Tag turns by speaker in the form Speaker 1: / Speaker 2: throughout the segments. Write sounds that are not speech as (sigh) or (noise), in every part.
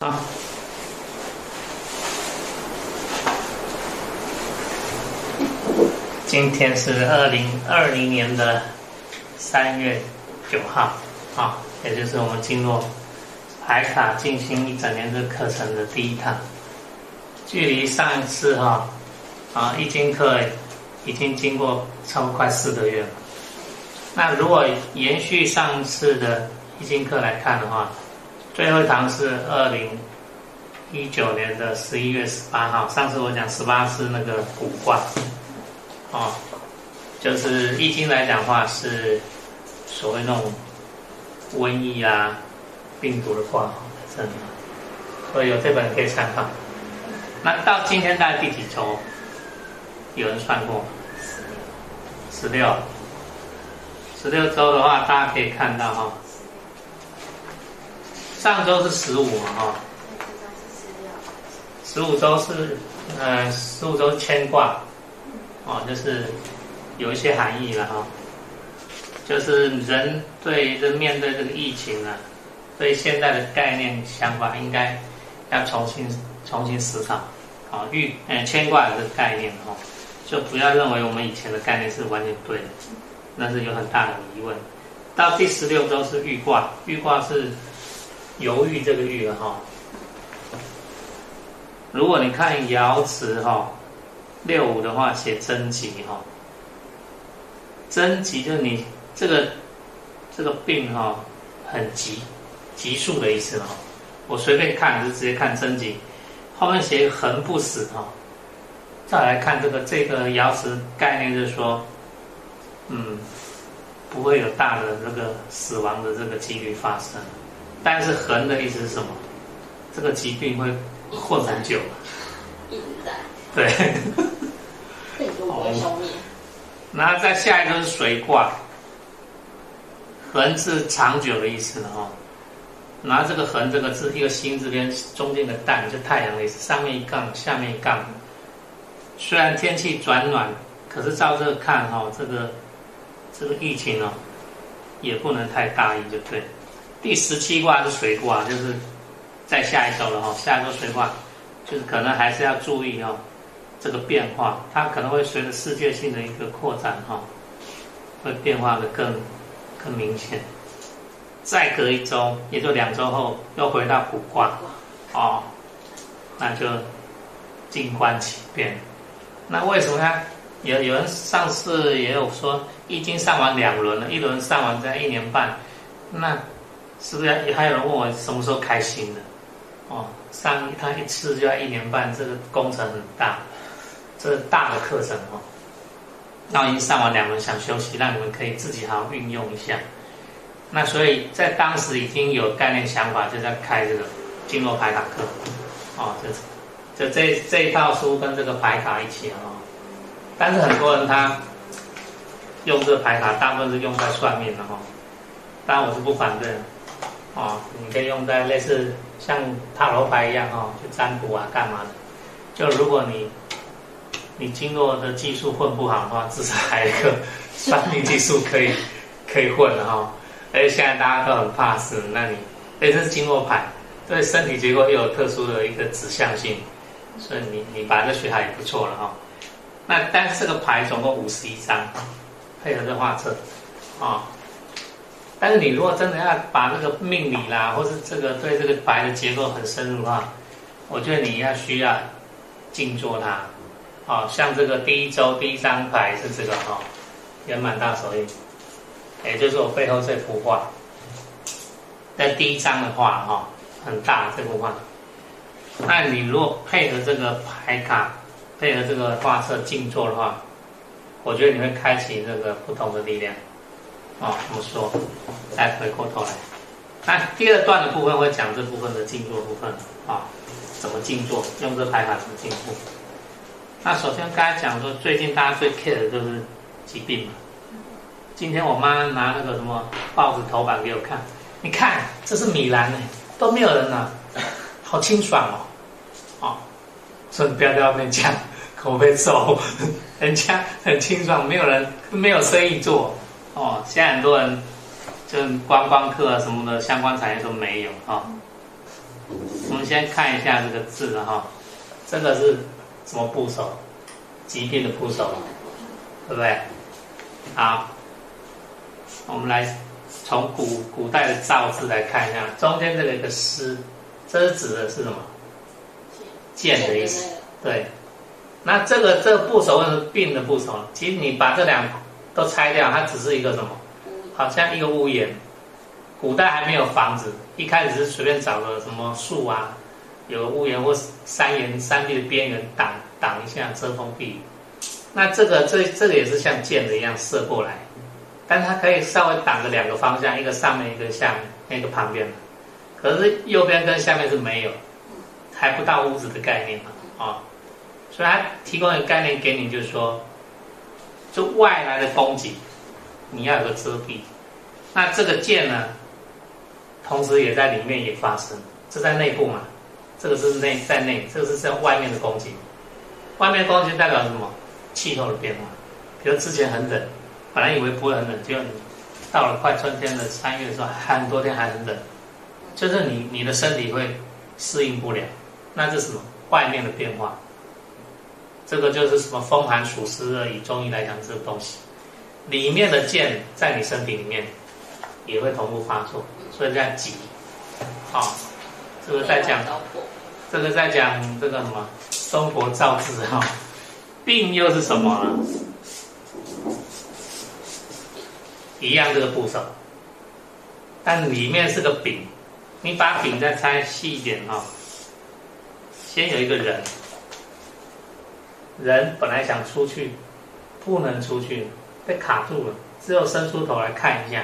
Speaker 1: 好，今天是二零二零年的三月九号，啊，也就是我们经络牌卡进行一整年的课程的第一堂。距离上一次哈，啊，易经课已经经过差不多快四个月了。那如果延续上次的易经课来看的话，最后一堂是二零一九年的十一月十八号。上次我讲十八是那个古卦，哦，就是易经来讲的话是所谓那种瘟疫啊、病毒的卦，真的，所以有这本可以参考。那到今天大概第几周？有人算过？十六。十六周的话，大家可以看到哈。上周是十五嘛，哈，十五周是，呃，十五周牵挂，哦，就是有一些含义了哈，就是人对人面对这个疫情啊，对现在的概念想法应该要重新重新思考，啊，预呃牵挂的这个概念哈，就不要认为我们以前的概念是完全对的，那是有很大的疑问。到第十六周是豫卦，豫卦是。犹豫这个豫了哈，如果你看爻辞哈，六五的话写贞吉哈，贞吉就是你这个这个病哈很急，急速的意思哈。我随便看就直接看贞吉，后面写恒不死哈。再来看这个这个爻辞概念就是说，嗯，不会有大的这个死亡的这个几率发生。但是“横”的意思是什么？这个疾病会混很久。一直在。对。哦。然后再下一个是水卦，“横”是长久的意思了哈。拿这个“横”这个字，一个心字边中间的“蛋”就太阳的意思，上面一杠，下面一杠。虽然天气转暖，可是照这个看哈，这个这个疫情哦，也不能太大意，就对。第十七卦是水卦，就是在下一周了哈。下一周水卦，就是可能还是要注意哦，这个变化，它可能会随着世界性的一个扩展哈，会变化的更更明显。再隔一周，也就两周后，又回到卜卦，哦，那就静观其变。那为什么呢？有有人上次也有说，易经上完两轮了，一轮上完在一年半，那。是不是也还有人问我什么时候开新的？哦，上他一次就要一年半，这个工程很大，这个大的课程哦。那我已经上完两轮，想休息，让你们可以自己好好运用一下。那所以在当时已经有概念想法，就在开这个经络牌卡课。哦，这这这这一套书跟这个牌卡一起哦。但是很多人他用这个牌卡，大部分是用在算命的哈。当然我是不反对。哦，你可以用在类似像塔罗牌一样哈，去占卜啊，干嘛的？就如果你你经络的技术混不好的话，至少还有一个 (laughs) 算命技术可以可以混的哈。而且现在大家都很怕死，那你，哎，这是经络牌，对身体结构又有特殊的一个指向性，所以你你把这学好也不错了哈。那但是这个牌总共五十一张，配合这画册，啊。但是你如果真的要把那个命理啦，或是这个对这个牌的结构很深入的话，我觉得你要需要静坐它。哦，像这个第一周第一张牌是这个哈，圆满大手印，也就是我背后这幅画。在第一张的话哈，很大这幅画。那你如果配合这个牌卡，配合这个画册静坐的话，我觉得你会开启这个不同的力量。哦，怎么说？再回过头来，那第二段的部分会讲这部分的静坐部分啊、怎么静坐？用这牌卡怎么静坐？那首先刚才讲说，最近大家最 care 的就是疾病嘛。今天我妈拿那个什么报纸头版给我看，你看这是米兰呢，都没有人了，好清爽哦。哦，所以不要在外面讲，口碑臭，(laughs) 人家很清爽，没有人，没有生意做。哦，现在很多人就观光客啊什么的相关产业都没有啊、哦。我们先看一下这个字了哈，这个是什么部首？疾病的部首，对不对？好，我们来从古古代的造字来看一下，中间这个一个师，这是指的是什么？剑的意思。对，那这个这个部首是病的部首，其实你把这两都拆掉，它只是一个什么？好像一个屋檐。古代还没有房子，一开始是随便找个什么树啊，有个屋檐或山岩山壁的边缘挡挡一下遮风避雨。那这个这这个也是像箭的一样射过来，但它可以稍微挡着两个方向，一个上面一个下面，一个旁边。可是右边跟下面是没有，还不到屋子的概念嘛，啊、哦，所以它提供一个概念给你，就是说，就外来的攻击，你要有个遮蔽。那这个箭呢？同时也在里面也发生，这在内部嘛？这个是内在内，这个是在外面的攻击。外面的攻击代表什么？气候的变化。比如之前很冷，本来以为不会很冷，结果你到了快春天的三月的时候，很多天还很冷，就是你你的身体会适应不了。那这是什么？外面的变化。这个就是什么？风寒暑湿热，以中医来讲，这个东西里面的剑在你身体里面也会同步发作。所以这样急，好、哦，这个在讲，这个在讲这个什么中国造字哈，病又是什么呢？一样这个部首，但里面是个丙，你把丙再拆细一点哈、哦，先有一个人，人本来想出去，不能出去，被卡住了，只有伸出头来看一下。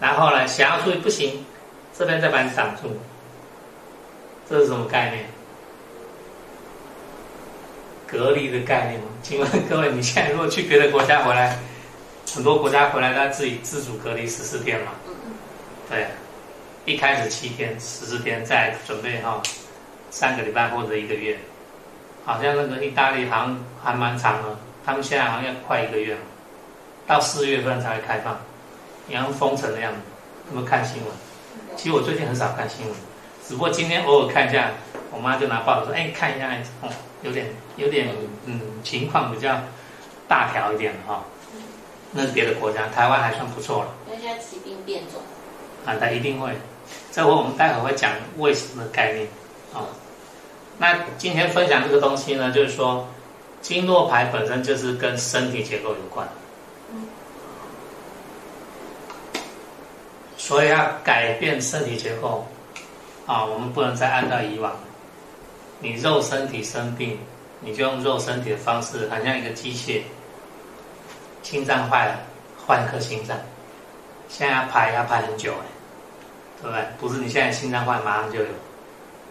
Speaker 1: 然后呢，想要出去不行，这边再把你挡住，这是什么概念？隔离的概念吗？请问各位，你现在如果去别的国家回来，很多国家回来，他自己自主隔离十四天嘛？对，一开始七天、十四天，再准备哈、哦，三个礼拜或者一个月，好像那个意大利好像还蛮长的，他们现在好像要快一个月了，到四月份才会开放。然像封城的样子，有没有看新闻？其实我最近很少看新闻，只不过今天偶尔看一下。我妈就拿报纸说：“哎，看一下，哦，有点有点嗯，情况比较大条一点哈、哦。”那是别的国家，台湾还算不错了。
Speaker 2: 因为现在疾病变种。
Speaker 1: 啊，它一定会。这会我们待会会讲为什么的概念啊、哦。那今天分享这个东西呢，就是说经络牌本身就是跟身体结构有关。所以要改变身体结构，啊，我们不能再按照以往，你肉身体生病，你就用肉身体的方式，好像一个机械，心脏坏了，换一颗心脏，现在要排要排很久哎，对不对？不是你现在心脏坏马上就有，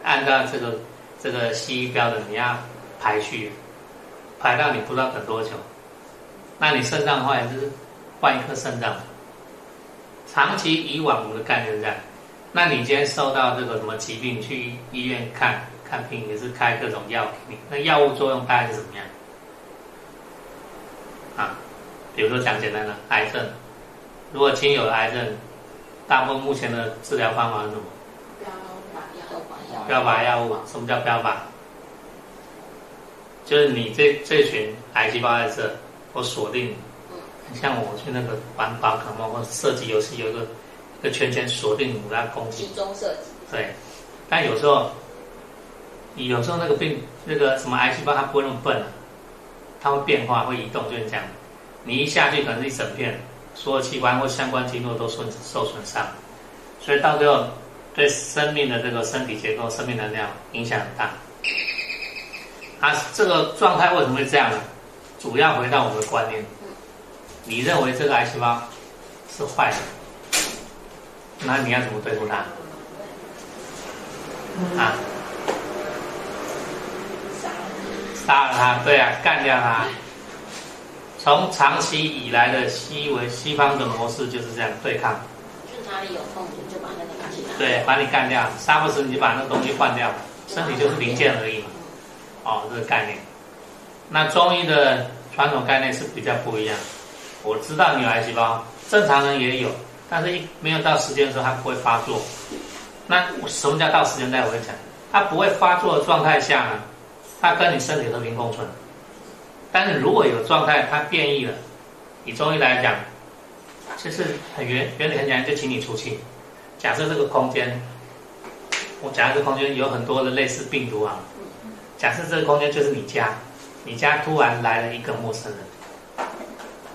Speaker 1: 按照这个这个西医标准，你要排序，排到你不知道等多久，那你肾脏坏就是换一颗肾脏。长期以往，我们的概念是这样。那你今天受到这个什么疾病，去医院看看病，也是开各种药给你。那药物作用大概是怎么样？啊，比如说讲简单的癌症，如果亲友的癌症，大部分目前的治疗方法是什么？标靶药物。什么叫标靶？就是你这这群癌细胞在这，我锁定你。像我去那个玩宝可梦或者射击游戏，有一个一个圈圈锁定你来攻击。集中射击。对，但有时候，有时候那个病那个什么癌细胞它不会那么笨啊，它会变化会移动，就是这样。你一下去可能是一整片，所有器官或相关经络都受受损伤，所以到最后对生命的这个身体结构、生命能量影响很大。啊，这个状态为什么会这样呢？主要回到我们的观念。你认为这个癌细胞是坏的，那你要怎么对付它？啊？杀了它，对啊，干掉它。从长期以来的西为西方的模式就是这样对抗。
Speaker 2: 就哪里有痛就。
Speaker 1: 对，把你干掉，杀不死你就把那个东西换掉，身体就是零件而已嘛。哦，这个概念。那中医的传统概念是比较不一样。我知道你有癌细胞，正常人也有，但是一没有到时间的时候，它不会发作。那什么叫到时间带？我跟你讲，它不会发作的状态下呢，它跟你身体和平共存。但是如果有状态它变异了，以中医来讲，就是很原原理很简单，就请你出气。假设这个空间，我假设这个空间有很多的类似病毒啊。假设这个空间就是你家，你家突然来了一个陌生人，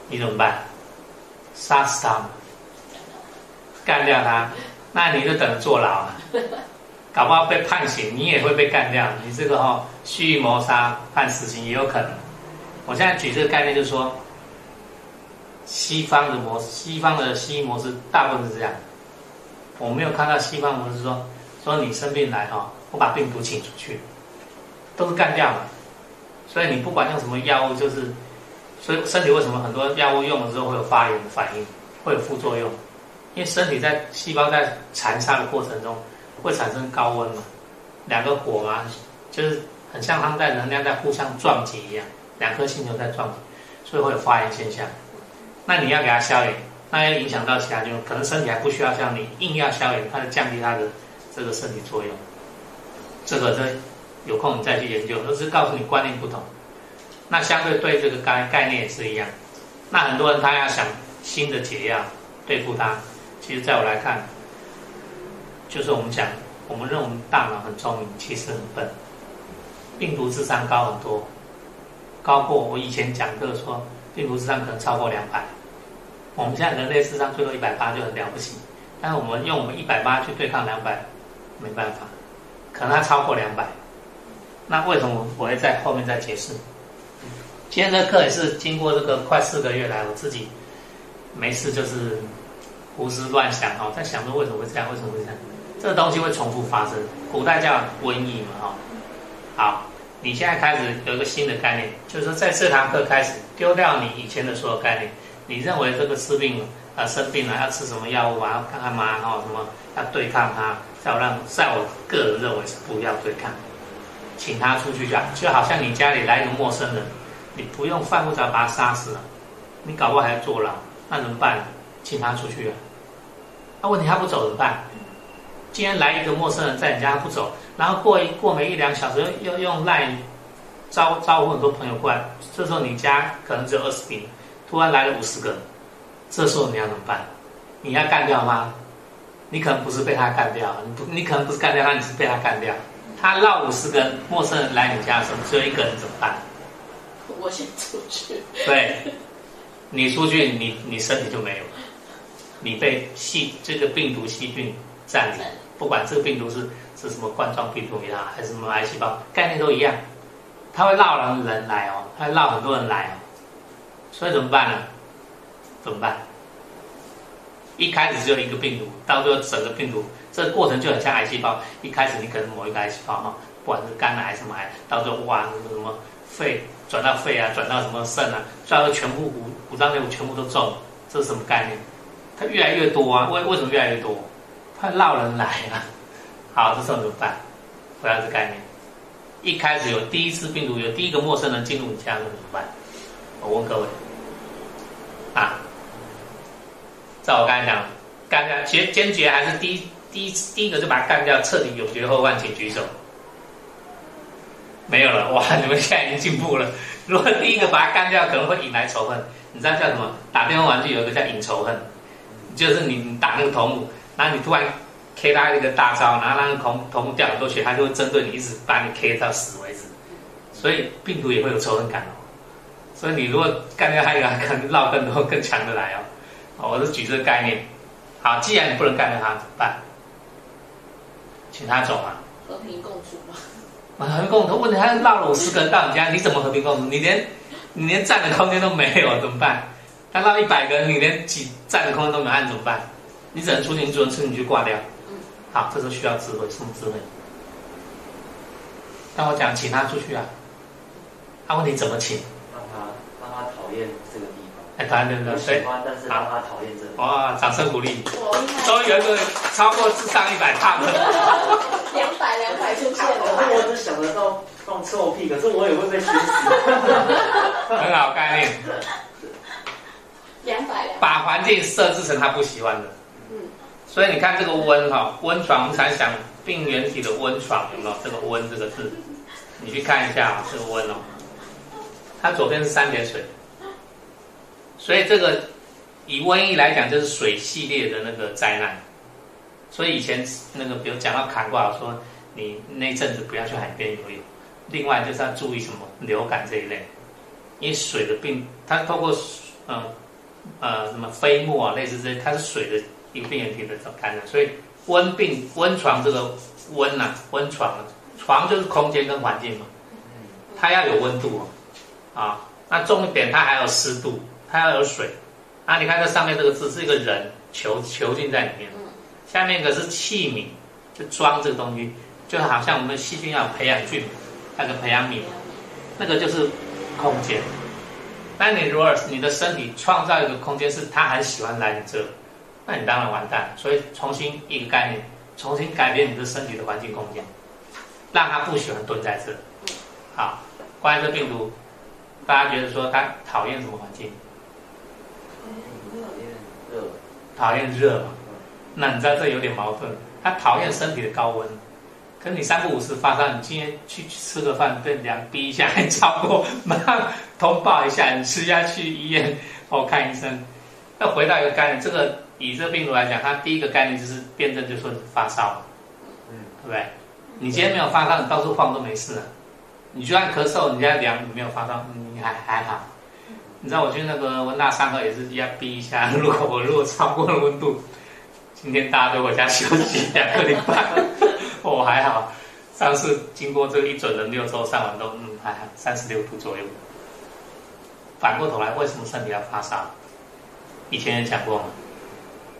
Speaker 1: 你怎么办？杀死他吗？干掉他？那你就等着坐牢啊！搞不好被判刑，你也会被干掉。你这个哦，蓄意谋杀判死刑也有可能。我现在举这个概念，就是说，西方的模式，西方的西医模式大部分是这样。我没有看到西方模式说，说你生病来哈，我把病毒请出去，都是干掉了。所以你不管用什么药物，就是，所以身体为什么很多药物用了之后会有发炎的反应，会有副作用？因为身体在细胞在残杀的过程中会产生高温嘛，两个火嘛，就是很像他们在能量在互相撞击一样。两颗星球在撞击，所以会有发炎现象。那你要给它消炎，那要影响到其他，就可能身体还不需要消炎，你硬要消炎，它就降低它的这个身体作用。这个这有空你再去研究，都是告诉你观念不同。那相对对这个概概念也是一样。那很多人他要想新的解药对付它，其实在我来看，就是我们讲，我们认为大脑很聪明，其实很笨，病毒智商高很多。高过我以前讲课说，病毒智商可能超过两百。我们现在人类智商最多一百八就很了不起，但是我们用我们一百八去对抗两百，没办法，可能它超过两百。那为什么我会在后面再解释？今天这课也是经过这个快四个月来，我自己没事就是胡思乱想哈，在想说为什么会这样，为什么会这样？这个东西会重复发生，古代叫瘟疫嘛哈。好。你现在开始有一个新的概念，就是说在这堂课开始丢掉你以前的所有概念。你认为这个治病啊、呃、生病了要吃什么药物啊？看看嘛？然后什么要对抗他？在我让，在我个人认为是不要对抗，请他出去就好，就好像你家里来一个陌生人，你不用犯不着把他杀死了，你搞不好还要坐牢，那怎么办？请他出去啊。那问题他不走怎么办？今天来一个陌生人在你家不走。然后过一过没一两小时，又又用赖招招呼很多朋友过来，这时候你家可能只有二十平，突然来了五十个，这时候你要怎么办？你要干掉吗？你可能不是被他干掉，你不你可能不是干掉他，你是被他干掉。他绕五十个陌生人来你家的时候，只有一个人怎么办？
Speaker 2: 我先出去。
Speaker 1: 对，你出去，你你身体就没有，你被细这个病毒细菌占领，不管这个病毒是。是什么冠状病毒也好，还是什么癌细胞，概念都一样。它会绕人人来哦，它会绕很多人来哦。所以怎么办呢？怎么办？一开始只有一个病毒，到最后整个病毒，这个过程就很像癌细胞。一开始你可能某一个癌细胞哈，不管是肝癌还是什么癌，到最后哇什么什么肺转到肺啊，转到什么肾啊，最后全部五五脏六腑全部都中。这是什么概念？它越来越多啊？为为什么越来越多？它绕人来啊。好，这时候怎么办？回到这概念，一开始有第一次病毒，有第一个陌生人进入你家，怎么办？我问各位，啊，照我刚才讲，干掉，决坚决还是第一第一第一个就把它干掉，彻底永绝后患，请举手。没有了，哇！你们现在已经进步了。如果第一个把它干掉，可能会引来仇恨。你知道叫什么？打电话玩具有个叫引仇恨，就是你打那个头目，然后你突然。K 他一个大招，然后让头头目掉很多血，他就会针对你，一直把你 K 到死为止。所以病毒也会有仇恨感哦。所以你如果干掉他一个，可能绕更多更强的来哦。我是举这个概念。好，既然你不能干掉他，怎么办？请他走嘛。
Speaker 2: 和平共处嘛。
Speaker 1: 啊，和平共处。问题他绕了五十个人到你家，你怎么和平共处？你连你连站的空间都没有，怎么办？他绕一百个人，你连挤站的空间都没有，你怎么办？你只能出去，你只能出去，你就挂掉。好，这时候需要智慧，什么智慧？那我讲请他出去啊，他问你怎么请？
Speaker 3: 让他讨厌这个地方。
Speaker 1: 哎，讨厌对不对？
Speaker 3: 喜欢，但是让他讨厌这个。
Speaker 1: 哇，掌声鼓励！终于有一个超过智商一百趴的。(laughs)
Speaker 2: 两百两百出现了。
Speaker 3: 我只想得到放臭屁，可是我也会被熏死。(laughs) (laughs)
Speaker 1: 很好概念。
Speaker 2: 两百两。
Speaker 1: 把环境设置成他不喜欢的。所以你看这个温哈，温床，我们常想病原体的温床有没有这个温这个字？你去看一下这个温哦，它左边是三点水，所以这个以瘟疫来讲，就是水系列的那个灾难。所以以前那个，比如讲到坎卦，说你那阵子不要去海边游泳。另外就是要注意什么流感这一类，因为水的病，它透过嗯呃，呃什么飞沫啊，类似这些，它是水的一个病原体的感染，所以温病温床这个温呐、啊，温床床就是空间跟环境嘛，它要有温度啊，那重点它还有湿度，它要有水，啊你看这上面这个字是一个人囚囚禁在里面，下面一个是器皿，就装这个东西，就好像我们细菌要培养菌。那个培养皿，那个就是空间。那你如果你的身体创造一个空间，是他很喜欢来你这，那你当然完蛋。所以重新一个概念，重新改变你的身体的环境空间，让他不喜欢蹲在这。好，关于这病毒，大家觉得说他讨厌什么环境？讨厌热。讨厌热嘛？那你知道这有点矛盾，他讨厌身体的高温。可是你三不五时发烧，你今天去吃个饭被凉逼一下还超过，马上通报一下，你吃下去医院哦看医生。那回到一个概念，这个以这个病毒来讲，它第一个概念就是辨证，就说是发烧，嗯，对不对？你今天没有发烧，你到处晃都没事啊。你就算咳嗽，人家量你没有发烧，你还还好。你知道我去那个温大上课也是要逼一下，如果我如果超过了温度，今天大家都回家休息两个礼拜。我、哦、还好，上次经过这一准人六周上完都嗯还好，三十六度左右。反过头来，为什么身体要发烧？以前也讲过嘛，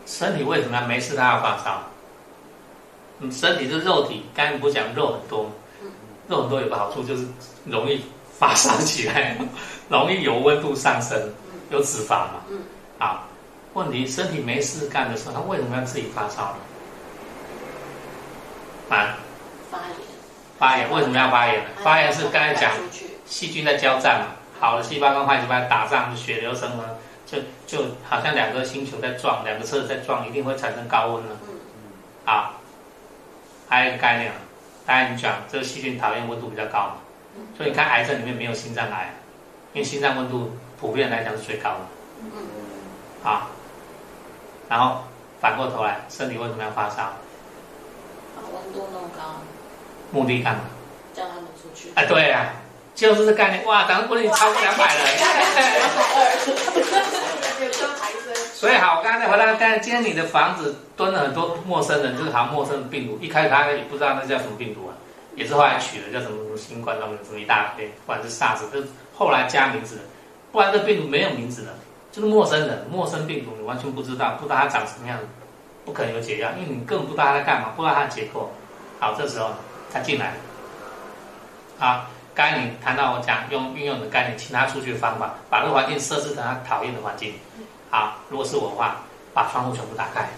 Speaker 1: 身体为什么要没事它要发烧？你身体是肉体，刚才不讲肉很多吗，肉很多有个好处就是容易发烧起来，容易有温度上升，有脂肪嘛。啊，问题身体没事干的时候，他为什么要自己发烧呢？啊，发炎，发炎为什么要发炎呢？发炎是刚才讲细菌在交战嘛，好的细胞跟坏细胞打仗，血流成河，就就好像两个星球在撞，两个车子在撞，一定会产生高温了。啊，还有一个概念啊，刚才你讲这个细菌讨厌温度比较高嘛，所以你看癌症里面没有心脏癌，因为心脏温度普遍来讲是最高的。嗯嗯。啊，然后反过头来，身体为什么要发烧？
Speaker 2: 温度那么高，
Speaker 1: 目的干嘛？
Speaker 2: 叫他们出去。
Speaker 1: 啊，对啊，就是这概念。哇，咱们不是已经超过两百了。(laughs) 所以好，我刚才回来，刚才今天你的房子蹲了很多陌生人，就是好像陌生的病毒。一开始他也不知道那叫什么病毒啊，也是后来取的叫什么什么新冠，什么什么一大堆，不管是 SARS，就是后来加名字的。不然这病毒没有名字的，就是陌生人，陌生病毒，你完全不知道，不知道它长什么样子。不可能有解药，因为你根本不知道它在干嘛，不知道它的结构。好，这时候他进来了。好，刚才你谈到我讲用运用的概念，请他出去的方法，把这个环境设置成他讨厌的环境。好，如果是我的话，把窗户全部打开，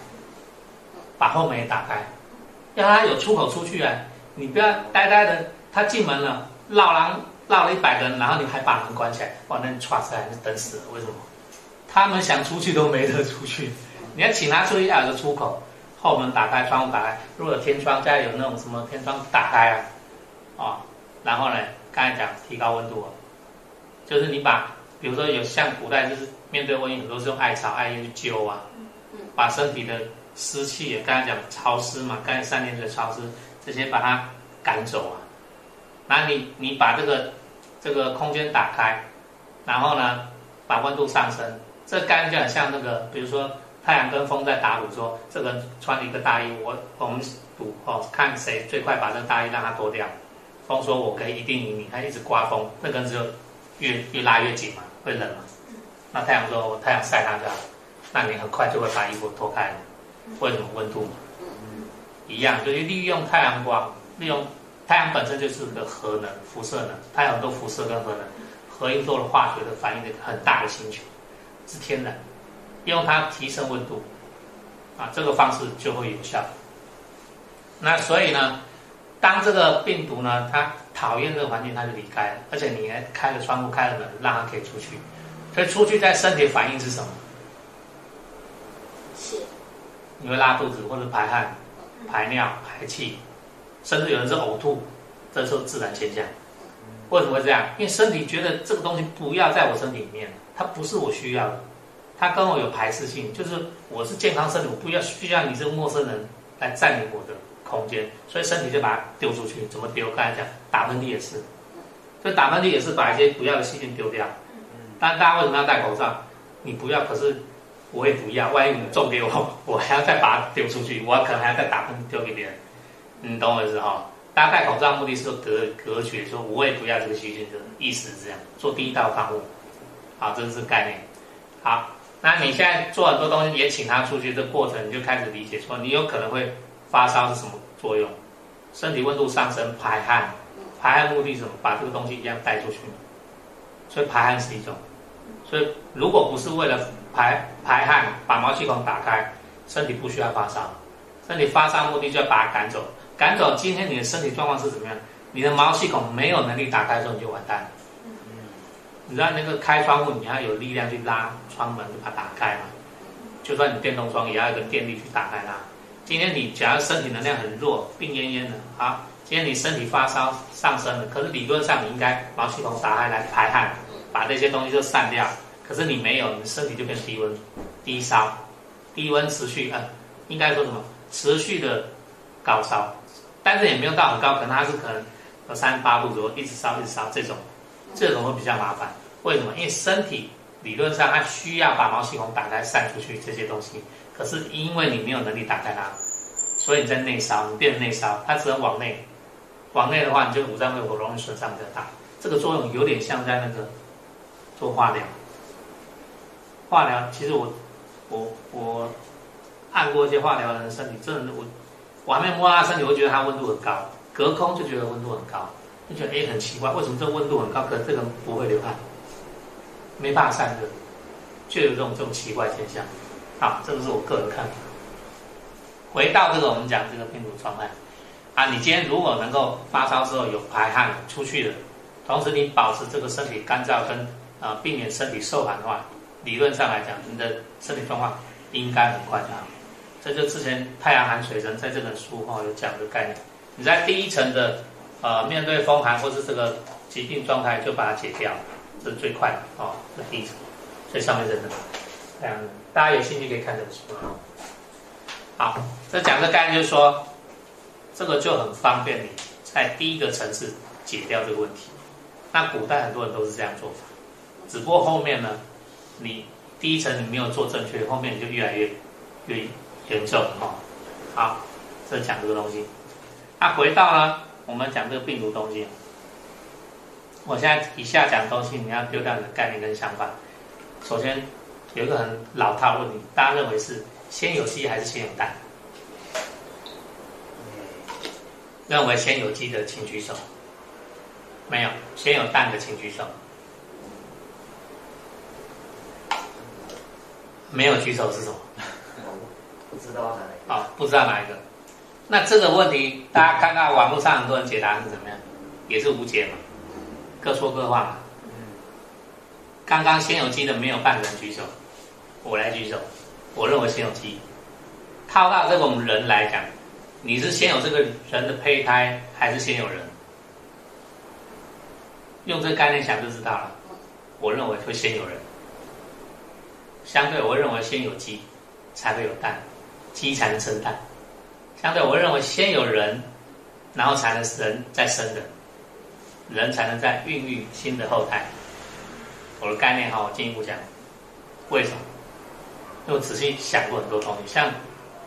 Speaker 1: 把后门也打开，让他有出口出去啊！你不要呆呆的，他进门了，绕廊绕了一百个人，然后你还把门关起来，哇，那剉赛还是等死了？为什么？他们想出去都没得出去。你要请他出去，要有个出口，后门打开，窗户打开。如果有天窗，家里有那种什么天窗打开啊，啊、哦，然后呢，刚才讲提高温度啊，就是你把，比如说有像古代就是面对瘟疫，很多是用艾草、艾叶去灸啊，把身体的湿气也刚才讲潮湿嘛，刚才三点水潮湿这些把它赶走啊。那你你把这个这个空间打开，然后呢，把温度上升，这干就很像那个，比如说。太阳跟风在打赌，说这个穿了一个大衣，我我们赌哦，看谁最快把这个大衣让他脱掉。风说我可以一定赢你，他一直刮风，那根就越越拉越紧嘛，会冷嘛。那太阳说我太阳晒它就好，那你很快就会把衣服脱开了。为什么温度嘛？一样，就是利用太阳光，利用太阳本身就是个核能、辐射能，它有很多辐射跟核能，核应做了化学的反应的很大的星球，是天然。用它提升温度，啊，这个方式就会有效。那所以呢，当这个病毒呢，它讨厌这个环境，它就离开了。而且你还开了窗户，开了门，让它可以出去。所以出去在身体反应是什么？
Speaker 2: 泄。
Speaker 1: 你会拉肚子或者排汗、排尿、排气，甚至有人是呕吐，这是自然现象。为什么会这样？因为身体觉得这个东西不要在我身体里面，它不是我需要的，它跟我有排斥性，就是我是健康身体，我不要需要你这个陌生人来占领我的空间，所以身体就把它丢出去。怎么丢？刚才讲打喷嚏也是，所以打喷嚏也是把一些不要的细菌丢掉。但大家为什么要戴口罩？你不要，可是我也不要。万一你种给我，(laughs) 我还要再把它丢出去，我可能还要再打喷丢给别人。你懂我意思哈？大家戴口罩目的是说隔隔绝，说我也不要这个细菌的意思是这样，做第一道防护。好，这是概念。好，那你现在做很多东西，也请他出去，这过程你就开始理解说，你有可能会发烧是什么作用？身体温度上升，排汗，排汗目的是什么？把这个东西一样带出去。所以排汗是一种。所以如果不是为了排排汗，把毛细孔打开，身体不需要发烧。身体发烧目的就要把它赶走。赶走，今天你的身体状况是怎么样？你的毛细孔没有能力打开的时候，你就完蛋。你知道那个开窗户，你要有力量去拉窗门，把它打开嘛。就算你电动窗，也要有个电力去打开它。今天你假如身体能量很弱，病恹恹的，啊，今天你身体发烧上升了，可是理论上你应该毛细孔打开来排汗，把这些东西就散掉。可是你没有，你身体就变低温、低烧、低温持续，呃，应该说什么？持续的高烧。但是也没有到很高，可能它是可能有三十八度左右，一直烧一直烧这种，这种会比较麻烦。为什么？因为身体理论上它需要把毛细孔打开散出去这些东西，可是因为你没有能力打开它，所以你在内烧，你变成内烧，它只能往内。往内的话，你就五脏六腑容易损伤比较大。这个作用有点像在那个做化疗。化疗其实我我我按过一些化疗人的身体，真的我。我还没摸他身体，我觉得他温度很高，隔空就觉得温度很高，就觉得哎很奇怪，为什么这温度很高，可是这个不会流汗，没办法散热，就有这种这种奇怪现象。好，这个是我个人看法。回到这个我们讲这个病毒状态啊，你今天如果能够发烧之后有排汗出去了，同时你保持这个身体干燥跟啊避免身体受寒的话，理论上来讲，你的身体状况应该很快就好。这就之前太阳寒水蒸在这本书哈有讲的概念，你在第一层的呃面对风寒或是这个疾病状态就把它解掉，这是最快的哦，这第一层，最上面这个太阳，大家有兴趣可以看这本书。好，这讲的概念就是说，这个就很方便你在第一个层次解掉这个问题。那古代很多人都是这样做法，只不过后面呢，你第一层你没有做正确，后面你就越来越越。严重哈，好，这讲这个东西。那回到呢，我们讲这个病毒东西。我现在以下讲东西，你要丢掉你的概念跟想法。首先，有一个很老套的问题，大家认为是先有鸡还是先有蛋？认为先有鸡的请举手。没有，先有蛋的请举手。没有举手是什么？
Speaker 3: 不知道哪一个？
Speaker 1: 哦，不知道哪一个。那这个问题，大家看到网络上很多人解答是怎么样？也是无解嘛，各说各话嘛。刚刚先有鸡的没有半个人举手，我来举手。我认为先有鸡。套到这个我们人来讲，你是先有这个人的胚胎，还是先有人？用这个概念想就知道了。我认为会先有人。相对，我认为先有鸡，才会有蛋。鸡才能生蛋，相对我认为先有人，然后才能人再生的，人才能再孕育新的后代。我的概念哈，我进一步讲，为什么？因为我仔细想过很多东西，像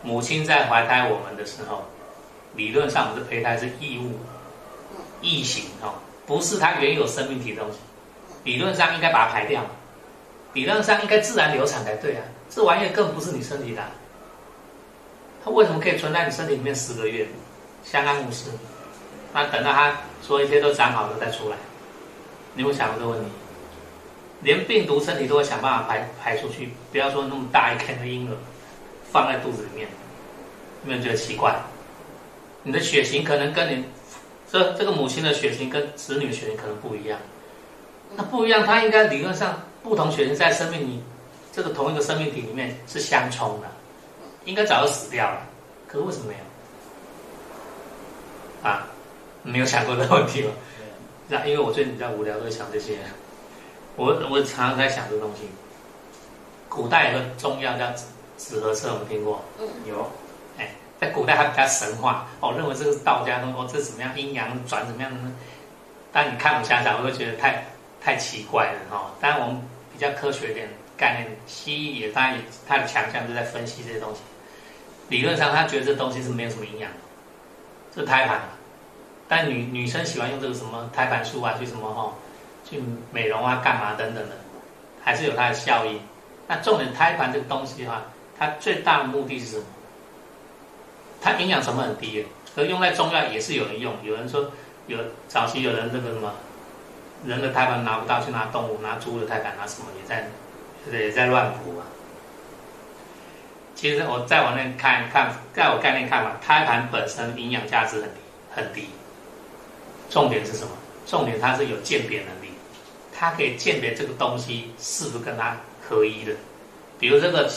Speaker 1: 母亲在怀胎我们的时候，理论上我们的胚胎是异物、异形哈，不是它原有生命体的东西，理论上应该把它排掉，理论上应该自然流产才对啊，这玩意儿更不是你身体的。它为什么可以存在你身体里面十个月，相安无事？那等到它所有一切都长好了再出来，你有想过这个问题？连病毒身体都会想办法排排出去，不要说那么大一颗的婴儿放在肚子里面，有没有觉得奇怪？你的血型可能跟你这这个母亲的血型跟子女的血型可能不一样，那不一样，它应该理论上不同血型在生命里这个同一个生命体里面是相冲的。应该早就死掉了，可是为什么没有？啊，没有想过这个问题吗？那因为我最近比较无聊，都会想这些。我我常常在想这个东西。古代有个中药叫紫河车，我们听过？
Speaker 3: 嗯，有。
Speaker 1: 哎，在古代它比较神话，哦，认为这个是道家东西，哦，这怎么样阴阳转怎么样呢？但你看我想想，我会觉得太太奇怪了哈、当然我们比较科学一点概念，西医也当然也它的强项就在分析这些东西。理论上他觉得这东西是没有什么营养，这胎盘。但女女生喜欢用这个什么胎盘素啊，去什么哈、去美容啊，干嘛等等的，还是有它的效益。那重点胎盘这个东西的话，它最大的目的是什么？它营养成分很低，可是用在中药也是有人用。有人说有早期有人这个什么，人的胎盘拿不到，去拿动物，拿猪的胎盘，拿什么也在，也在乱补啊。其实我再往那看看，在我概念看法，胎盘本身营养价值很低很低。重点是什么？重点它是有鉴别能力，它可以鉴别这个东西是不是跟它合一的。比如这个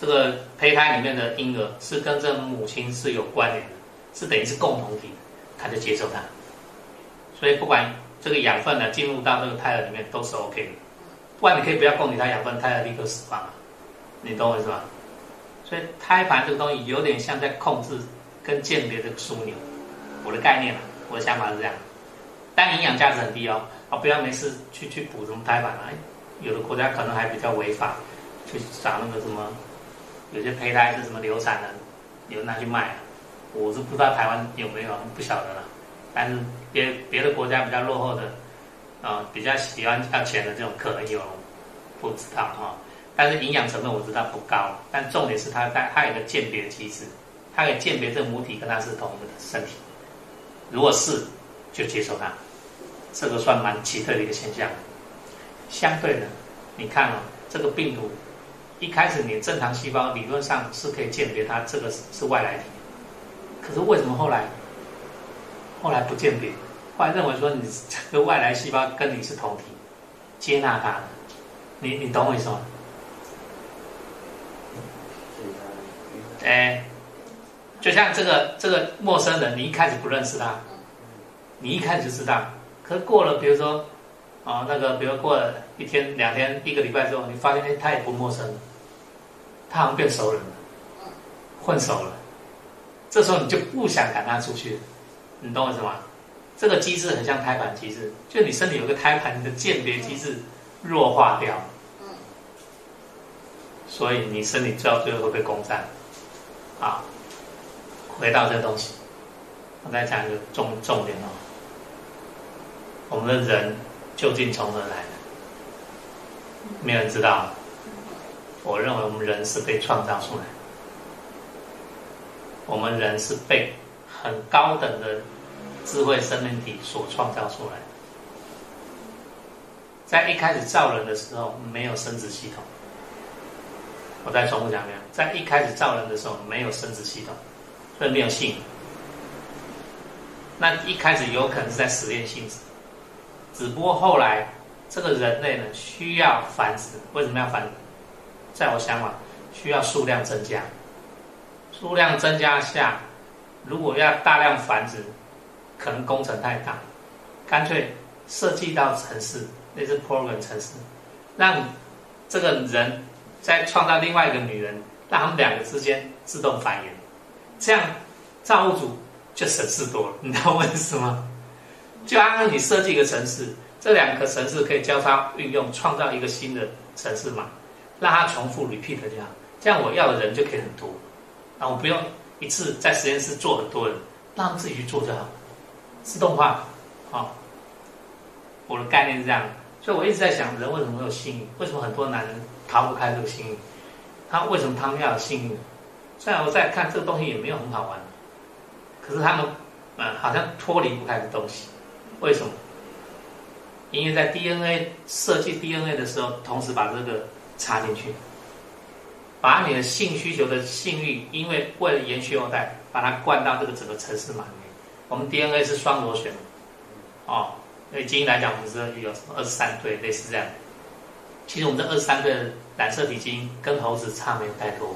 Speaker 1: 这个胚胎里面的婴儿是跟这母亲是有关联的，是等于是共同体，它就接受它。所以不管这个养分呢进入到这个胎儿里面都是 OK 的。不然你可以不要供给它养分，胎儿立刻死亡，你懂我意思吗？所以胎盘这个东西有点像在控制跟鉴别这个枢纽，我的概念啊。我的想法是这样，但营养价值很低哦，啊，不要没事去去补什么胎盘啊，有的国家可能还比较违法，去找那个什么，有些胚胎是什么流产的，有人拿去卖啊，我是不知道台湾有没有，不晓得了。但是别别的国家比较落后的，啊、比较喜欢要钱的这种可能有，不知道哈。但是营养成分我知道不高，但重点是它在它有个鉴别机制，它可以鉴别这母体跟它是同一个身体。如果是，就接受它，这个算蛮奇特的一个现象。相对的，你看哦，这个病毒一开始你正常细胞理论上是可以鉴别它这个是外来体，可是为什么后来后来不鉴别？后来认为说你这个外来细胞跟你是同体，接纳它的，你你懂我意思吗？哎。就像这个这个陌生人，你一开始不认识他，你一开始就知道，可是过了，比如说，啊、哦，那个，比如过了一天、两天、一个礼拜之后，你发现，哎，他也不陌生了，他好像变熟人了，混熟了，这时候你就不想赶他出去，你懂我意思吗？这个机制很像胎盘机制，就你身体有个胎盘，你的鉴别机制弱化掉，所以你身体最后最后会被攻占，啊。回到这东西，我再讲一个重重点哦。我们的人究竟从何来？没有人知道。我认为我们人是被创造出来。我们人是被很高等的智慧生命体所创造出来。在一开始造人的时候，没有生殖系统。我再重复讲一遍，在一开始造人的时候，没有生殖系统。所以没有性，那一开始有可能是在实验性质，只不过后来这个人类呢需要繁殖，为什么要繁殖？在我想法，需要数量增加，数量增加下，如果要大量繁殖，可能工程太大，干脆设计到城市，那是 program 城市，让这个人再创造另外一个女人，让他们两个之间自动繁衍。这样，造物主就省事多了，你知道为什么？(laughs) 就按照你设计一个城市，这两个城市可以交叉运用，创造一个新的城市嘛，让它重复 repeat 这样，这样我要的人就可以很多，啊，我不用一次在实验室做很多人，让他们自己去做就好，自动化，好，我的概念是这样，所以我一直在想，人为什么会有性欲？为什么很多男人逃不开这个性欲？他为什么他们要有性欲？虽然我在看这个东西也没有很好玩，可是他们，嗯，好像脱离不开的东西。为什么？因为在 DNA 设计 DNA 的时候，同时把这个插进去，把你的性需求的性欲，因为为了延续后代，把它灌到这个整个城市嘛。我们 DNA 是双螺旋，哦，所以基因来讲，我们是有二十三对，类似这样。其实我们这二十三对的染色体基因跟猴子差没有太多。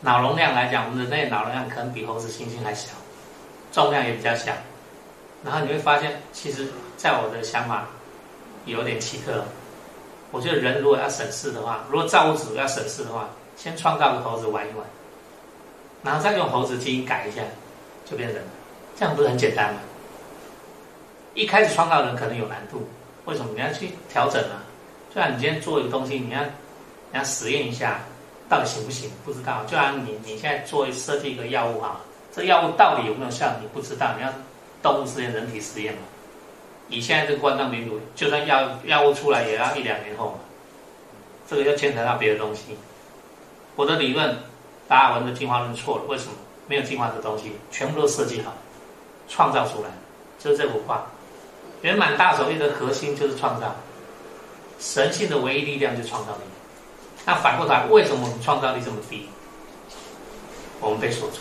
Speaker 1: 脑容量来讲，我们人类脑容量可能比猴子、猩猩还小，重量也比较小。然后你会发现，其实在我的想法有点奇特。我觉得人如果要省事的话，如果造物主要省事的话，先创造个猴子玩一玩，然后再用猴子基因改一下，就变人了。这样不是很简单吗？一开始创造人可能有难度，为什么？你要去调整啊。就像你今天做一个东西，你要你要实验一下，到底行不行？不知道。就像你你现在做设计一个药物哈，这药物到底有没有效？你不知道。你要动物实验、人体实验嘛。以现在这个冠状病毒，就算药药物出来，也要一两年后嘛。这个要牵扯到别的东西。我的理论，达尔文的进化论错了。为什么？没有进化的东西，全部都设计好，创造出来，就是这幅画。圆满大手印的核心就是创造，神性的唯一力量就是创造力。那反过来，为什么我们创造力这么低？我们被锁住，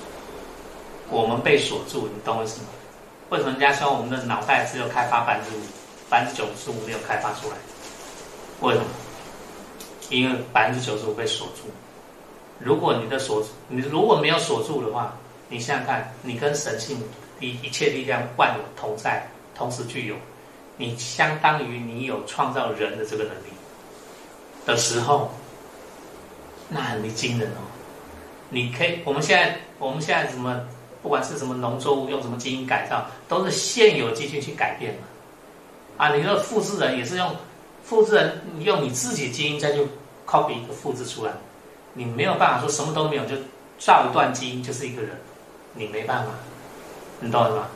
Speaker 1: 我们被锁住，你懂我意思吗？为什么人家说我们的脑袋只有开发百分之五，百分之九十五没有开发出来？为什么？因为百分之九十五被锁住。如果你的锁，你如果没有锁住的话，你想想看，你跟神性一一切力量万有同在，同时具有。你相当于你有创造人的这个能力的时候，那很惊人哦！你可以，我们现在我们现在什么，不管是什么农作物用什么基因改造，都是现有基因去改变嘛。啊，你说复制人也是用复制人，你用你自己基因再去 copy 一个复制出来，你没有办法说什么都没有就造一段基因就是一个人，你没办法，你懂了吗？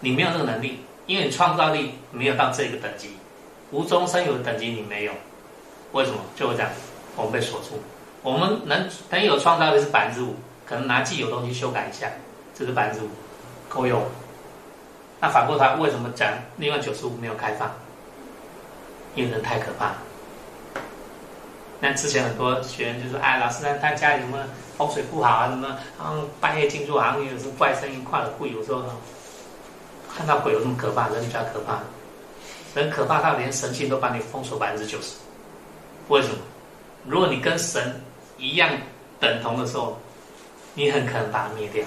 Speaker 1: 你没有这个能力。因为你创造力没有到这个等级，无中生有的等级你没有，为什么？就会这样，我们被锁住。我们能能有创造力是百分之五，可能拿既有东西修改一下，这是百分之五，够用。那反过来，为什么讲另外九十五没有开放？因为人太可怕。那之前很多学员就说：“哎，老师，他家里什么风水不好啊？什么？嗯，半夜进出好像有什么怪声音，跨了会有时候。”看到鬼有那么可怕，人比较可怕。人可怕到连神性都把你封锁百分之九十。为什么？如果你跟神一样等同的时候，你很可能把它灭掉。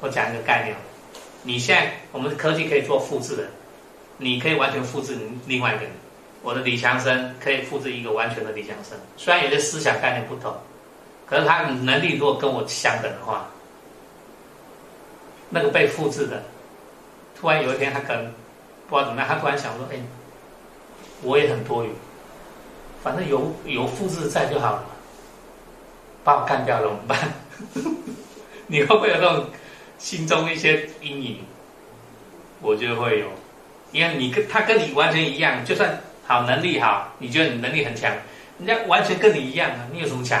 Speaker 1: 我讲一个概念：你现在我们科技可以做复制的，你可以完全复制另外一个人。我的李强生可以复制一个完全的李强生，虽然有些思想概念不同，可是他能力如果跟我相等的话，那个被复制的。突然有一天，他可能不知道怎么样，他突然想说：“哎，我也很多余，反正有有复制在就好了，把我干掉了怎么办？” (laughs) 你会不会有那种心中一些阴影？我觉得会有，因为你跟他跟你完全一样，就算好能力好，你觉得你能力很强，人家完全跟你一样啊，你有什么强？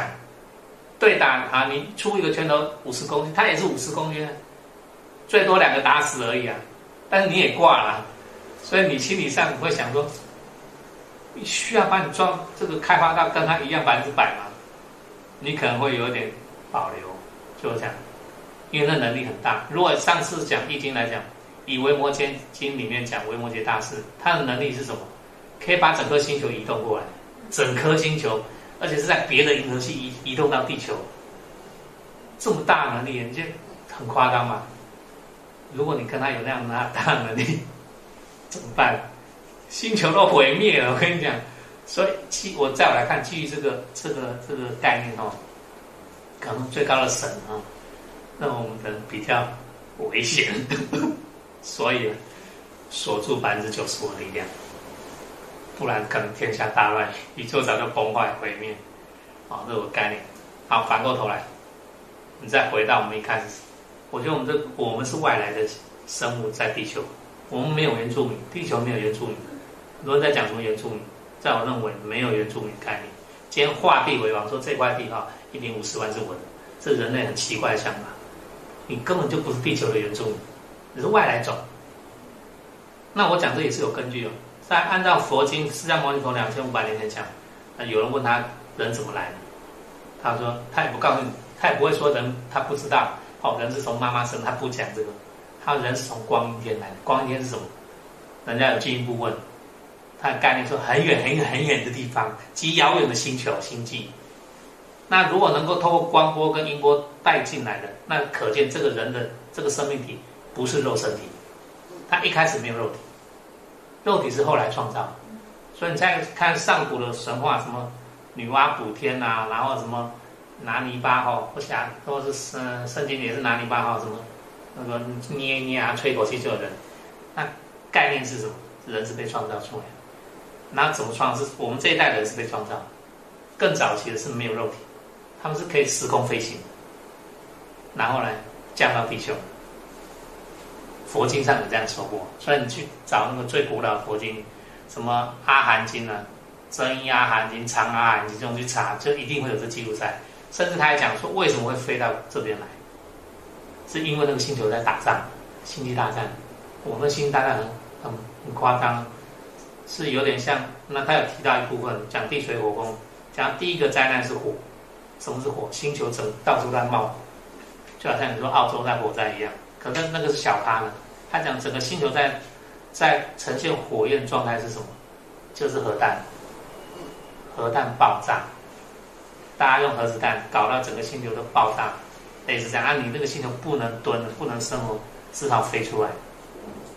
Speaker 1: 对打啊，你出一个拳头五十公斤，他也是五十公斤啊，最多两个打死而已啊。但是你也挂了，所以你心理上会想说，你需要把你装这个开发到跟他一样百分之百吗？你可能会有点保留，就是这样，因为那能力很大。如果上次讲易经来讲，以维摩詰经里面讲维摩诘大师，他的能力是什么？可以把整颗星球移动过来，整颗星球，而且是在别的银河系移移动到地球，这么大能力，你就很夸张嘛。如果你跟他有那样那大能力，(laughs) 怎么办？星球都毁灭了，我跟你讲。所以，基我再来看，基于这个这个这个概念哦，可能最高的神啊，那我们的比较危险，(laughs) 所以锁住百分之九十五的力量，不然可能天下大乱，宇宙早就崩坏毁灭。啊，这个概念。好，反过头来，你再回到我们一开始。我觉得我们这我们是外来的生物在地球，我们没有原住民，地球没有原住民。很多人在讲什么原住民，在我认为没有原住民概念。今天画地为王，说这块地哈一坪五十万是我的，这人类很奇怪的想法。你根本就不是地球的原住民，你是外来种。那我讲这也是有根据的，在按照佛经释迦牟尼佛两千五百年前讲，那有人问他人怎么来的，他说他也不告诉你，他也不会说人他不知道。哦，人是从妈妈生，他不讲这个。他人是从光阴天来的，光阴天是什么？人家有进一步问，他的概念说很远很远很远的地方，极遥远的星球星际。那如果能够透过光波跟音波带进来的，那可见这个人的这个生命体不是肉身体，他一开始没有肉体，肉体是后来创造。所以你再看上古的神话，什么女娲补天呐、啊，然后什么拿泥巴哈，不想都是嗯，圣经也是拿泥巴哈，什么那个捏一捏啊，吹口气就有人。那概念是什么？人是被创造出来的。那怎么创？是我们这一代人是被创造，更早期的是没有肉体，他们是可以时空飞行，然后呢降到地球。佛经上有这样说过，所以你去找那个最古老的佛经。什么阿含经呢？真因阿含经、长阿含经这种去查，就一定会有这记录在。甚至他还讲说，为什么会飞到这边来？是因为那个星球在打仗，星际大战。我们星际大战很很很夸张，是有点像。那他有提到一部分，讲地水火风，讲第一个灾难是火。什么是火？星球整到处在冒，就好像你说澳洲在火灾一样。可是那个是小咖呢，他讲整个星球在。在呈现火焰状态是什么？就是核弹，核弹爆炸，大家用核子弹搞到整个星球都爆炸，类似这样。啊，你那个星球不能蹲，不能生活，至少飞出来。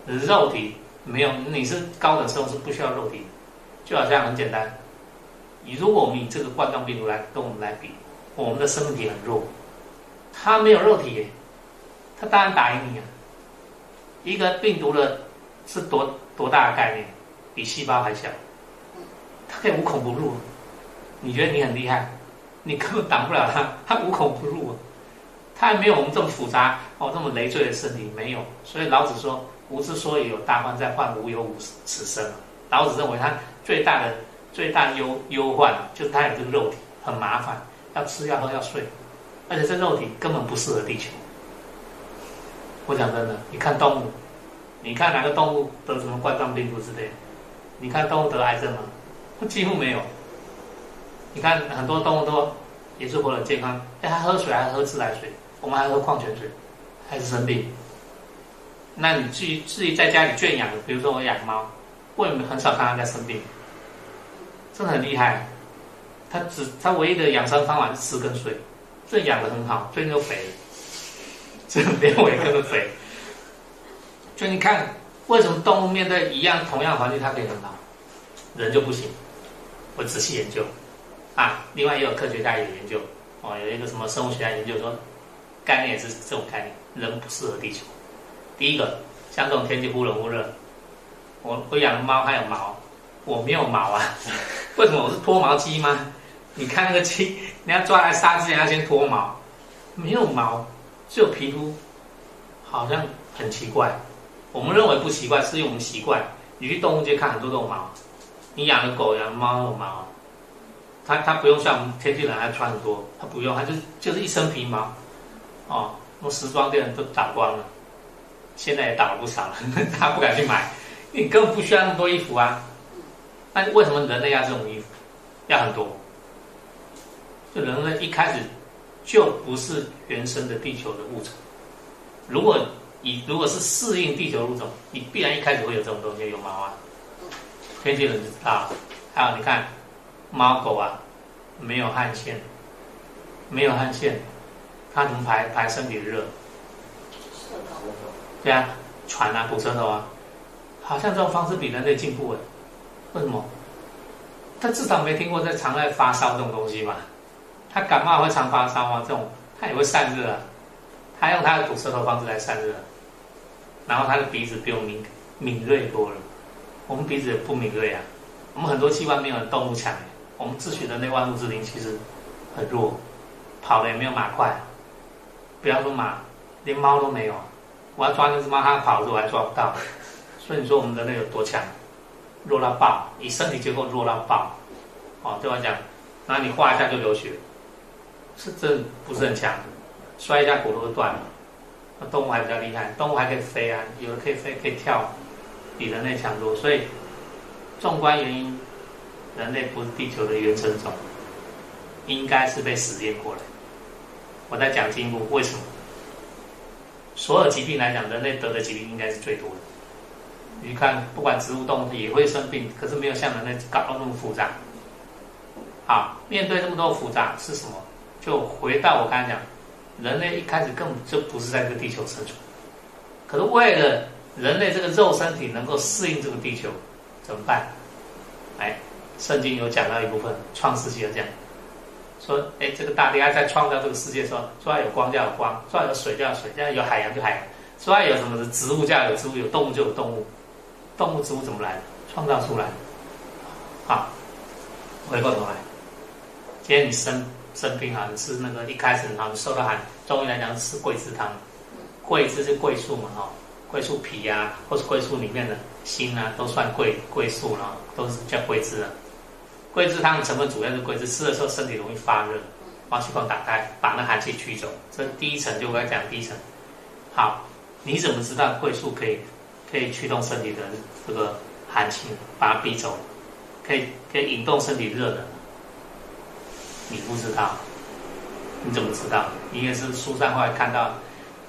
Speaker 1: 肉体没有，你是高等生物是不需要肉体，就好像很简单。你如果我们以这个冠状病毒来跟我们来比，我们的生命体很弱，它没有肉体，它当然打赢你啊。一个病毒的。是多多大的概念？比细胞还小，它可以无孔不入。你觉得你很厉害，你根本挡不了它，(laughs) 它无孔不入。它还没有我们这么复杂哦，这么累赘的身体没有。所以老子说：“吾之所以有大患在患，无有吾此生。”老子认为他最大的最大忧忧患就是他有这个肉体很麻烦，要吃要喝要睡，而且这肉体根本不适合地球。我讲真的，你看动物。你看哪个动物得什么冠状病毒之类？你看动物得癌症吗？几乎没有。你看很多动物都也是活得很健康，哎，还喝水还喝自来水，我们还喝矿泉水，还是生病。那你至于至于在家里圈养的，比如说我养猫，为什么很少看它在生病？真的很厉害。它只它唯一的养生方法是吃跟睡，这养得很好，最近又肥，这连我也跟着肥。就你看，为什么动物面对一样同样环境，它可以很好，人就不行？我仔细研究，啊，另外也有科学家也有研究，哦，有一个什么生物学家研究说，概念也是这种概念，人不适合地球。第一个，像这种天气忽冷忽热，我我养的猫还有毛，我没有毛啊，(laughs) 为什么我是脱毛机吗？你看那个鸡，你要抓来杀之前要先脱毛，没有毛，只有皮肤，好像很奇怪。我们认为不奇怪，是因为我们习惯。你去动物界看，很多都有毛。你养的狗、养的猫有毛，它它不用像我们天气冷还穿很多，它不用，它就就是一身皮毛。哦，那时装店都打光了，现在也打了不少了，(laughs) 他不敢去买。你根本不需要那么多衣服啊。那为什么人类要这种衣服？要很多？就人类一开始就不是原生的地球的物种。如果你如果是适应地球物种，你必然一开始会有这种东西，有毛啊，天气冷就知道。还有你看，猫狗啊，没有汗腺，没有汗腺，它怎么排排身体的热？对啊，喘啊，骨舌头啊，好像这种方式比人类进步了，为什么？他至少没听过在常在发烧这种东西吧？他感冒会常发烧吗？这种他也会散热啊，他用他的吐舌头方式来散热。然后他的鼻子比我敏敏锐多了，我们鼻子也不敏锐啊。我们很多器官没有动物强，我们自诩的那万物之灵其实很弱，跑的也没有马快。不要说马，连猫都没有。我要抓那只猫，它跑的时候我还抓不到。所以你说我们人类有多强？弱到爆，你身体结构弱到爆。哦，对我讲，那你划一下就流血，是真不是很强，摔一下骨头就断了。动物还比较厉害，动物还可以飞啊，有的可以飞，可以跳，比人类强多。所以，纵观原因，人类不是地球的原生种，应该是被实验过来。我在讲进一步，为什么？所有疾病来讲，人类得的疾病应该是最多的。你看，不管植物、动物也会生病，可是没有像人类搞到那么复杂。好，面对这么多复杂是什么？就回到我刚才讲，人类一开始根本就不是在这个地球生存，可是为了人类这个肉身体能够适应这个地球，怎么办？哎，圣经有讲到一部分，创世记有讲，说，哎，这个大地还在创造这个世界的时候，说有光就有光，说有水就有水，要有海洋就海洋，说有什么的植物就要有植物，有动物就有动物，动物植物怎么来的？创造出来的。好，回过头来，今天你生生病好像吃那个一开始好像受到寒，中医来讲吃桂枝汤，桂枝是桂树嘛，哈，桂树皮啊，或是桂树里面的心啊，都算桂桂树了，都是叫桂枝啊。桂枝汤的成分主要是桂枝，吃的时候身体容易发热，毛细孔打开，把那寒气驱走，这第一层就我刚才讲第一层。好，你怎么知道桂树可以可以驱动身体的这个寒气，把它逼走？可以可以引动身体热的，你不知道，你怎么知道？你也是书上后来看到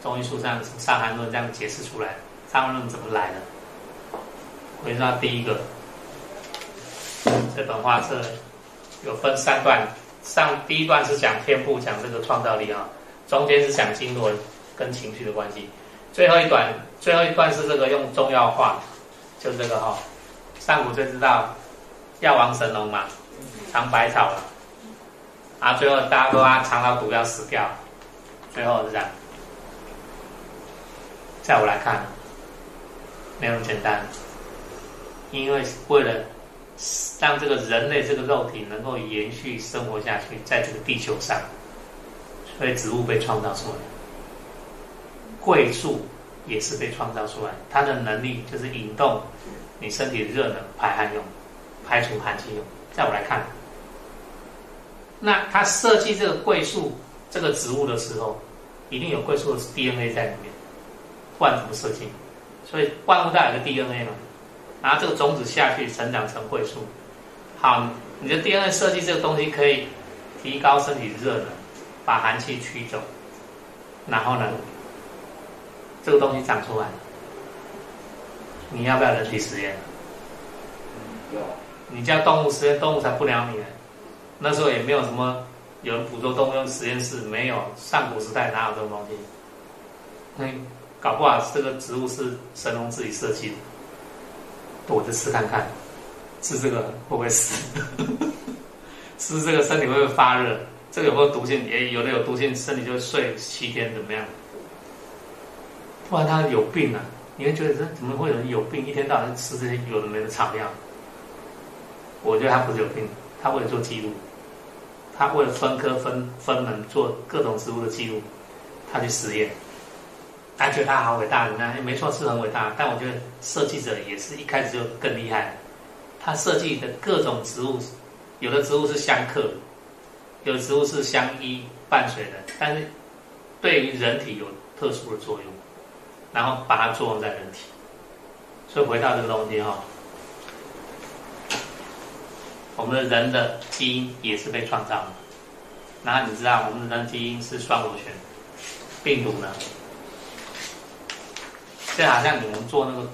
Speaker 1: 中医书上《伤寒论》这样解释出来，《伤寒论》怎么来的？回到第一个，这本画册有分三段，上第一段是讲天赋，讲这个创造力啊，中间是讲经络跟情绪的关系，最后一段最后一段是这个用中药画，就这个哈，上古就知道。药王神农嘛，尝百草了，啊，最后大家都啊尝到毒要死掉，最后是这样。在我来看，没有简单，因为为了让这个人类这个肉体能够延续生活下去，在这个地球上，所以植物被创造出来，桂树也是被创造出来，它的能力就是引动你身体的热能排汗用。排除寒气用，在我来看，那他设计这个桂树这个植物的时候，一定有桂树的 DNA 在里面，不然怎么设计？所以万物都有个 DNA 嘛，然后这个种子下去成长成桂树。好，你的 DNA 设计这个东西可以提高身体热能，把寒气驱走，然后呢，这个东西长出来，你要不要人体实验？有。你叫动物实验，动物才不鸟你呢。那时候也没有什么有人捕捉动物用实验室，没有。上古时代哪有这种东西？那，搞不好这个植物是神农自己设计的。我就试看看，吃这个会不会死？(laughs) 吃这个身体会不会发热？这个有没有毒性？也有的有毒性，身体就睡七天怎么样？不然他有病啊！你会觉得这怎么会有人有病？一天到晚吃这些有的没的草药？我觉得他不是有病，他为了做记录，他为了分科分分门做各种植物的记录，他去实验。他觉得他好伟大，你看，没错，是很伟大。但我觉得设计者也是一开始就更厉害。他设计的各种植物，有的植物是相克，有的植物是相依伴随的，但是对于人体有特殊的作用，然后把它作用在人体。所以回到这个东西哈。我们的人的基因也是被创造的，然后你知道我们的基因是双螺旋，病毒呢？就好像你们坐那个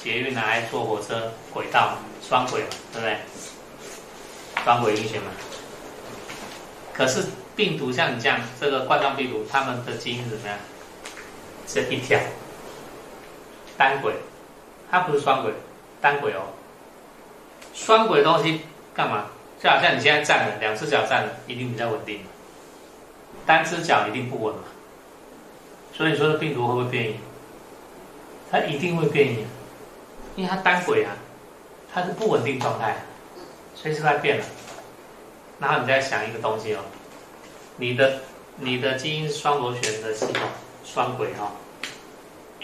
Speaker 1: 捷运来坐火车轨道双轨，对不对？双轨运行嘛。可是病毒像你这样，这个冠状病毒，它们的基因是怎么样？是一条单轨，它不是双轨，单轨哦。双轨东西。干嘛？就好像你现在站了，两只脚站了，一定比较稳定嘛；单只脚一定不稳嘛。所以说，的病毒会不会变异？它一定会变异，因为它单轨啊，它是不稳定状态，随时在变了。然后你再想一个东西哦，你的你的基因是双螺旋的系统，双轨哈、哦，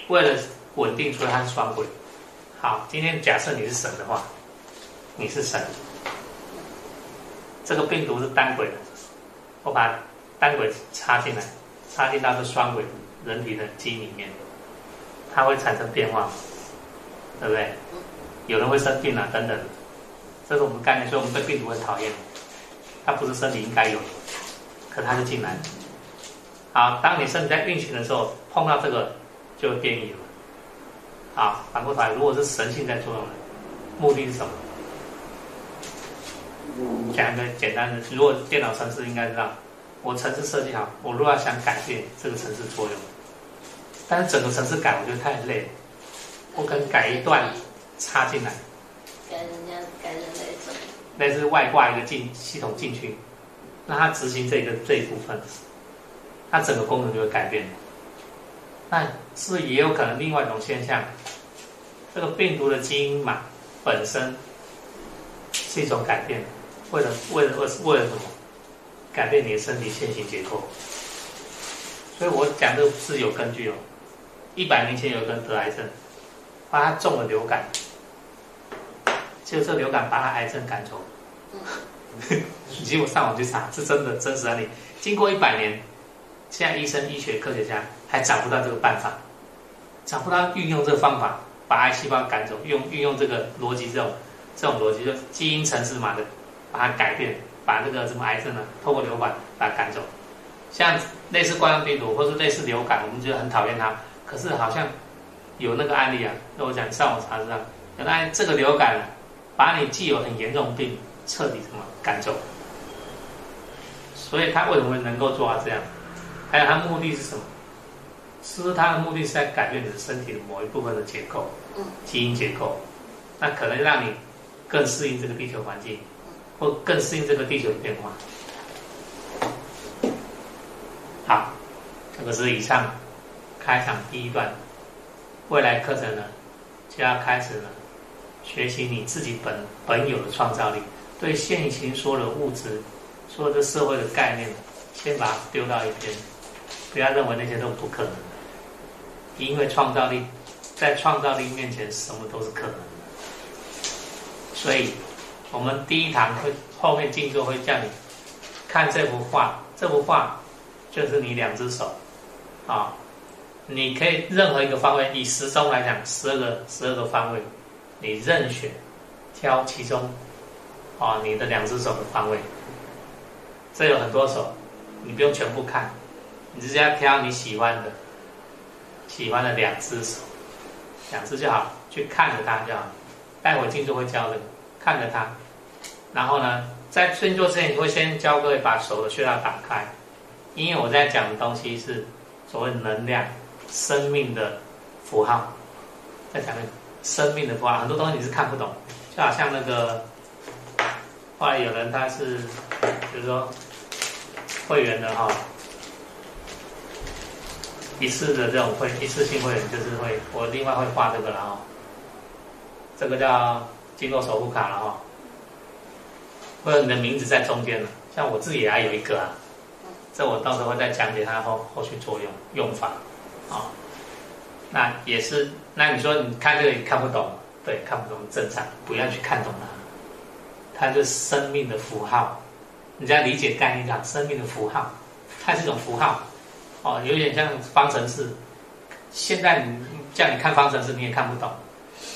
Speaker 1: 为了稳定，所以它是双轨。好，今天假设你是神的话，你是神。这个病毒是单轨的，我把单轨插进来，插进到这双轨人体的基因里面，它会产生变化，对不对？有人会生病啊，等等，这是我们概念，所以我们对病毒很讨厌，它不是身体应该有的，可它就进来。好，当你身体在运行的时候，碰到这个就变异了。好，反过头来，如果是神性在作用的，目的是什么？讲一个简单的，如果电脑程式应该知道，我程式设计好，我如果要想改变这个程式作用，但是整个程式改，我觉得太累，我可能改一段插进来，
Speaker 2: 改人家改人类什么？
Speaker 1: 类似外挂一个进系统进去，那它执行这个这一部分，它整个功能就会改变。那是不是也有可能另外一种现象？这个病毒的基因码本身是一种改变，为了为了为为了什么？改变你的身体线性结构。所以我讲这个是有根据哦。一百年前有个人得癌症，把他中了流感，就这流感把他癌症赶走。你 (laughs) 结果上网去查，是真的真实案例。经过一百年，现在医生、医学科学家还找不到这个办法，找不到运用这个方法。把癌细胞赶走，用运用这个逻辑，这种这种逻辑，就基因程式码的，把它改变，把这个什么癌症呢，透过流感把它赶走。像类似冠状病毒，或是类似流感，我们觉得很讨厌它，可是好像有那个案例啊。那我讲上网查知道，原来这个流感把你既有很严重的病彻底什么赶走。所以它为什么能够做到这样？还有它目的是什么？是不是它的目的是在改变你的身体的某一部分的结构，基因结构，那可能让你更适应这个地球环境，或更适应这个地球的变化。好，这个是以上开场第一段，未来课程呢就要开始了，学习你自己本本有的创造力，对现行所有的物质、所有的社会的概念，先把它丢到一边，不要认为那些都不可能。因为创造力，在创造力面前，什么都是可能的。所以，我们第一堂会后面静坐会叫你看这幅画，这幅画就是你两只手，啊，你可以任何一个方位，以时钟来讲，十二个十二个方位，你任选挑其中，啊，你的两只手的方位。这有很多手，你不用全部看，你直接挑你喜欢的。喜欢的两只手，两只就好，去看着它就好。待会静坐会教的，看着它。然后呢，在静坐之前，你会先教各位把手的穴道打开，因为我在讲的东西是所谓能量、生命的符号，在讲的生命的符号，很多东西你是看不懂，就好像那个后来有人他是，比如说会员的哈。一次的这种会一次性会员就是会，我另外会画这个了哈，这个叫经过守护卡了哈，或者你的名字在中间了，像我自己也还有一个啊，这我到时候会再讲解它后后续作用用法，啊，那也是，那你说你看这个你看不懂，对，看不懂正常，不要去看懂它，它是生命的符号，你要理解概念上生命的符号，它是一种符号。哦，有点像方程式。现在你叫你看方程式，你也看不懂；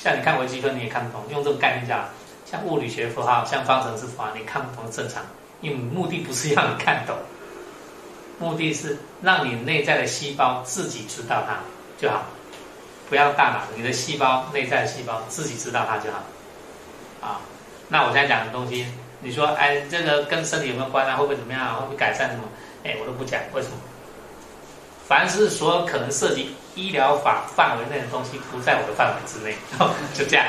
Speaker 1: 像你看微积分，你也看不懂。用这种概念讲，像物理学符号，像方程式符号，你看不懂正常。因为目的不是让你看懂，目的是让你内在的细胞自己知道它就好，不要大脑，你的细胞内在的细胞自己知道它就好。啊，那我现在讲的东西，你说哎，这个跟身体有没有关啊？会不会怎么样啊？会不会改善什么？哎，我都不讲，为什么？凡是所有可能涉及医疗法范围内的东西，不在我的范围之内，(laughs) 就这样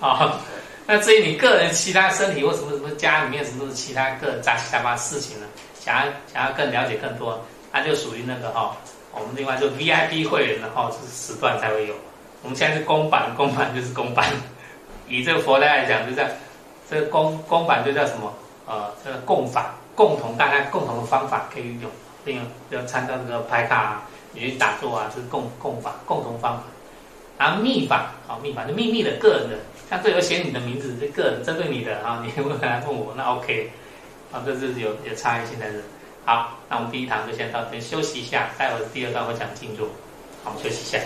Speaker 1: 啊。那至于你个人其他身体或什么什么家里面什么其他个杂七杂八事情呢？想要想要更了解更多，那就属于那个哈。我们另外就 VIP 会员的哈，是时段才会有。我们现在是公版，公版就是公版。以这个佛来来讲，就这样这个公公版就叫什么？呃，这个共法，共同大家共同的方法可以运用。并要参照这个牌卡，也打坐啊是共共法共同方法然后秘法好秘法就秘密的个人的像这有写你的名字这个人针对你的啊你会来问我那 ok 好这是有有差异性在这。好那我们第一堂就先到这休息一下待会儿第二段会讲静坐好休息一下。